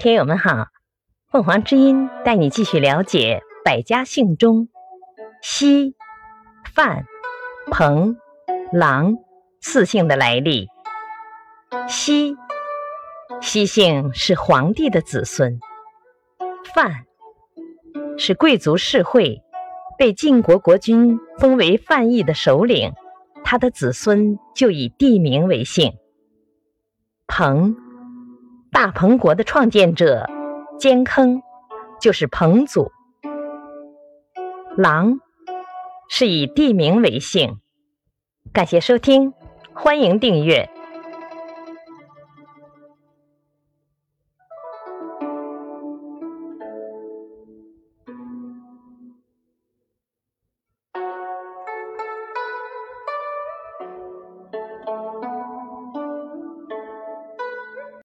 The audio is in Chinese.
听友们好，凤凰之音带你继续了解百家姓中西、范、彭、郎四姓的来历。西，西姓是皇帝的子孙；范是贵族世会，被晋国国君封为范邑的首领，他的子孙就以地名为姓。彭。大彭国的创建者坚坑就是彭祖，狼是以地名为姓。感谢收听，欢迎订阅。